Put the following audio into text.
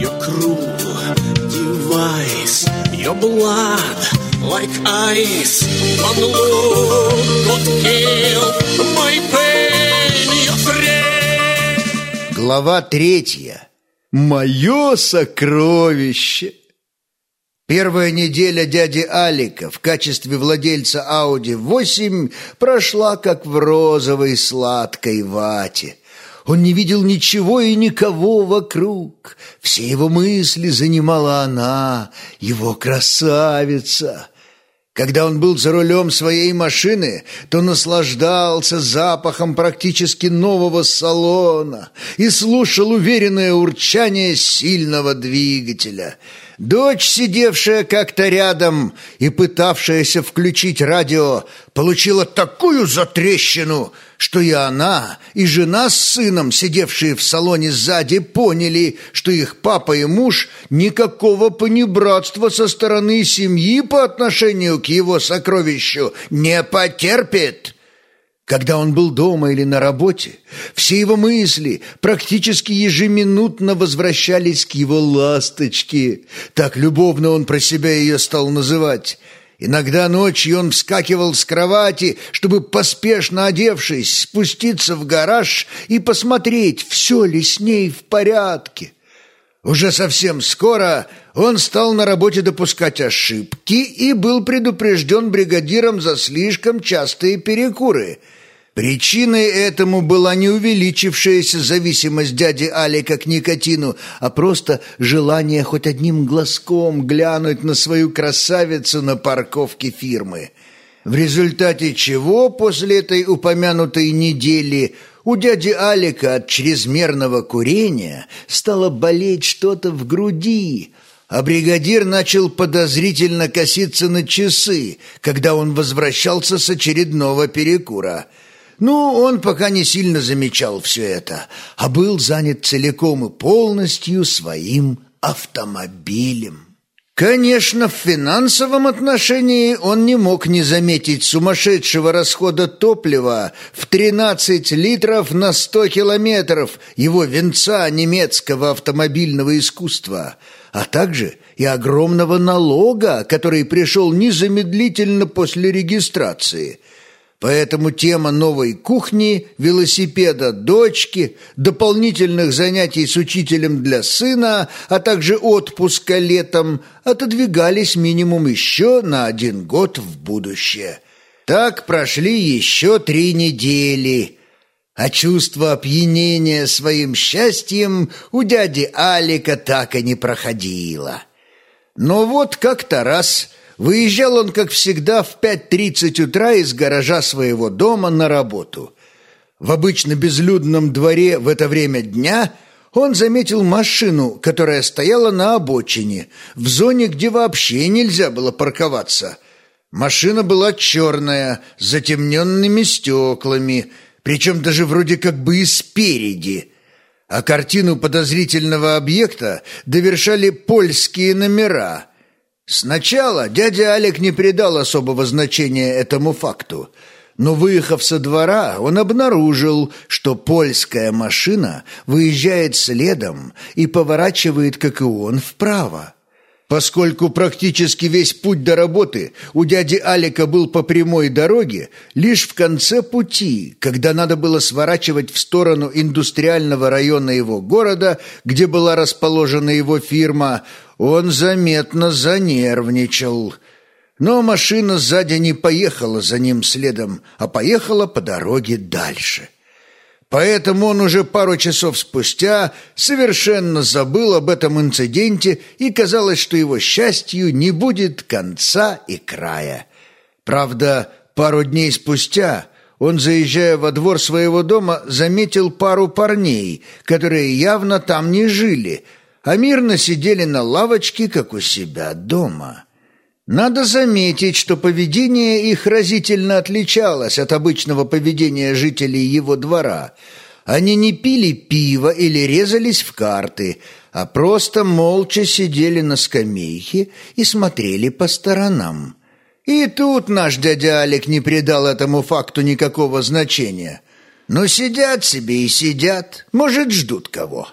your cruel device, your blood like ice. One look could kill my pain, your threat. Глава третья. Мое сокровище. Первая неделя дяди Алика в качестве владельца Audi 8 прошла как в розовой сладкой вате. Он не видел ничего и никого вокруг. Все его мысли занимала она, его красавица. Когда он был за рулем своей машины, то наслаждался запахом практически нового салона и слушал уверенное урчание сильного двигателя – Дочь, сидевшая как-то рядом и пытавшаяся включить радио, получила такую затрещину, что и она, и жена с сыном, сидевшие в салоне сзади, поняли, что их папа и муж никакого понебратства со стороны семьи по отношению к его сокровищу не потерпит. Когда он был дома или на работе, все его мысли практически ежеминутно возвращались к его ласточке. Так любовно он про себя ее стал называть. Иногда ночью он вскакивал с кровати, чтобы, поспешно одевшись, спуститься в гараж и посмотреть, все ли с ней в порядке. Уже совсем скоро он стал на работе допускать ошибки и был предупрежден бригадиром за слишком частые перекуры – Причиной этому была не увеличившаяся зависимость дяди Алика к никотину, а просто желание хоть одним глазком глянуть на свою красавицу на парковке фирмы. В результате чего после этой упомянутой недели у дяди Алика от чрезмерного курения стало болеть что-то в груди, а бригадир начал подозрительно коситься на часы, когда он возвращался с очередного перекура – ну, он пока не сильно замечал все это, а был занят целиком и полностью своим автомобилем. Конечно, в финансовом отношении он не мог не заметить сумасшедшего расхода топлива в 13 литров на 100 километров его венца немецкого автомобильного искусства, а также и огромного налога, который пришел незамедлительно после регистрации – Поэтому тема новой кухни, велосипеда дочки, дополнительных занятий с учителем для сына, а также отпуска летом отодвигались минимум еще на один год в будущее. Так прошли еще три недели, а чувство опьянения своим счастьем у дяди Алика так и не проходило. Но вот как-то раз – Выезжал он, как всегда, в 5.30 утра из гаража своего дома на работу. В обычно безлюдном дворе в это время дня он заметил машину, которая стояла на обочине, в зоне, где вообще нельзя было парковаться. Машина была черная, с затемненными стеклами, причем даже вроде как бы и спереди. А картину подозрительного объекта довершали польские номера – Сначала дядя Олег не придал особого значения этому факту, но, выехав со двора, он обнаружил, что польская машина выезжает следом и поворачивает, как и он, вправо. Поскольку практически весь путь до работы у дяди Алика был по прямой дороге, лишь в конце пути, когда надо было сворачивать в сторону индустриального района его города, где была расположена его фирма, он заметно занервничал. Но машина сзади не поехала за ним следом, а поехала по дороге дальше. Поэтому он уже пару часов спустя совершенно забыл об этом инциденте и казалось, что его счастью не будет конца и края. Правда, пару дней спустя он, заезжая во двор своего дома, заметил пару парней, которые явно там не жили – а мирно сидели на лавочке, как у себя дома. Надо заметить, что поведение их разительно отличалось от обычного поведения жителей его двора. Они не пили пиво или резались в карты, а просто молча сидели на скамейке и смотрели по сторонам. И тут наш дядя Алик не придал этому факту никакого значения. Но сидят себе и сидят, может, ждут кого.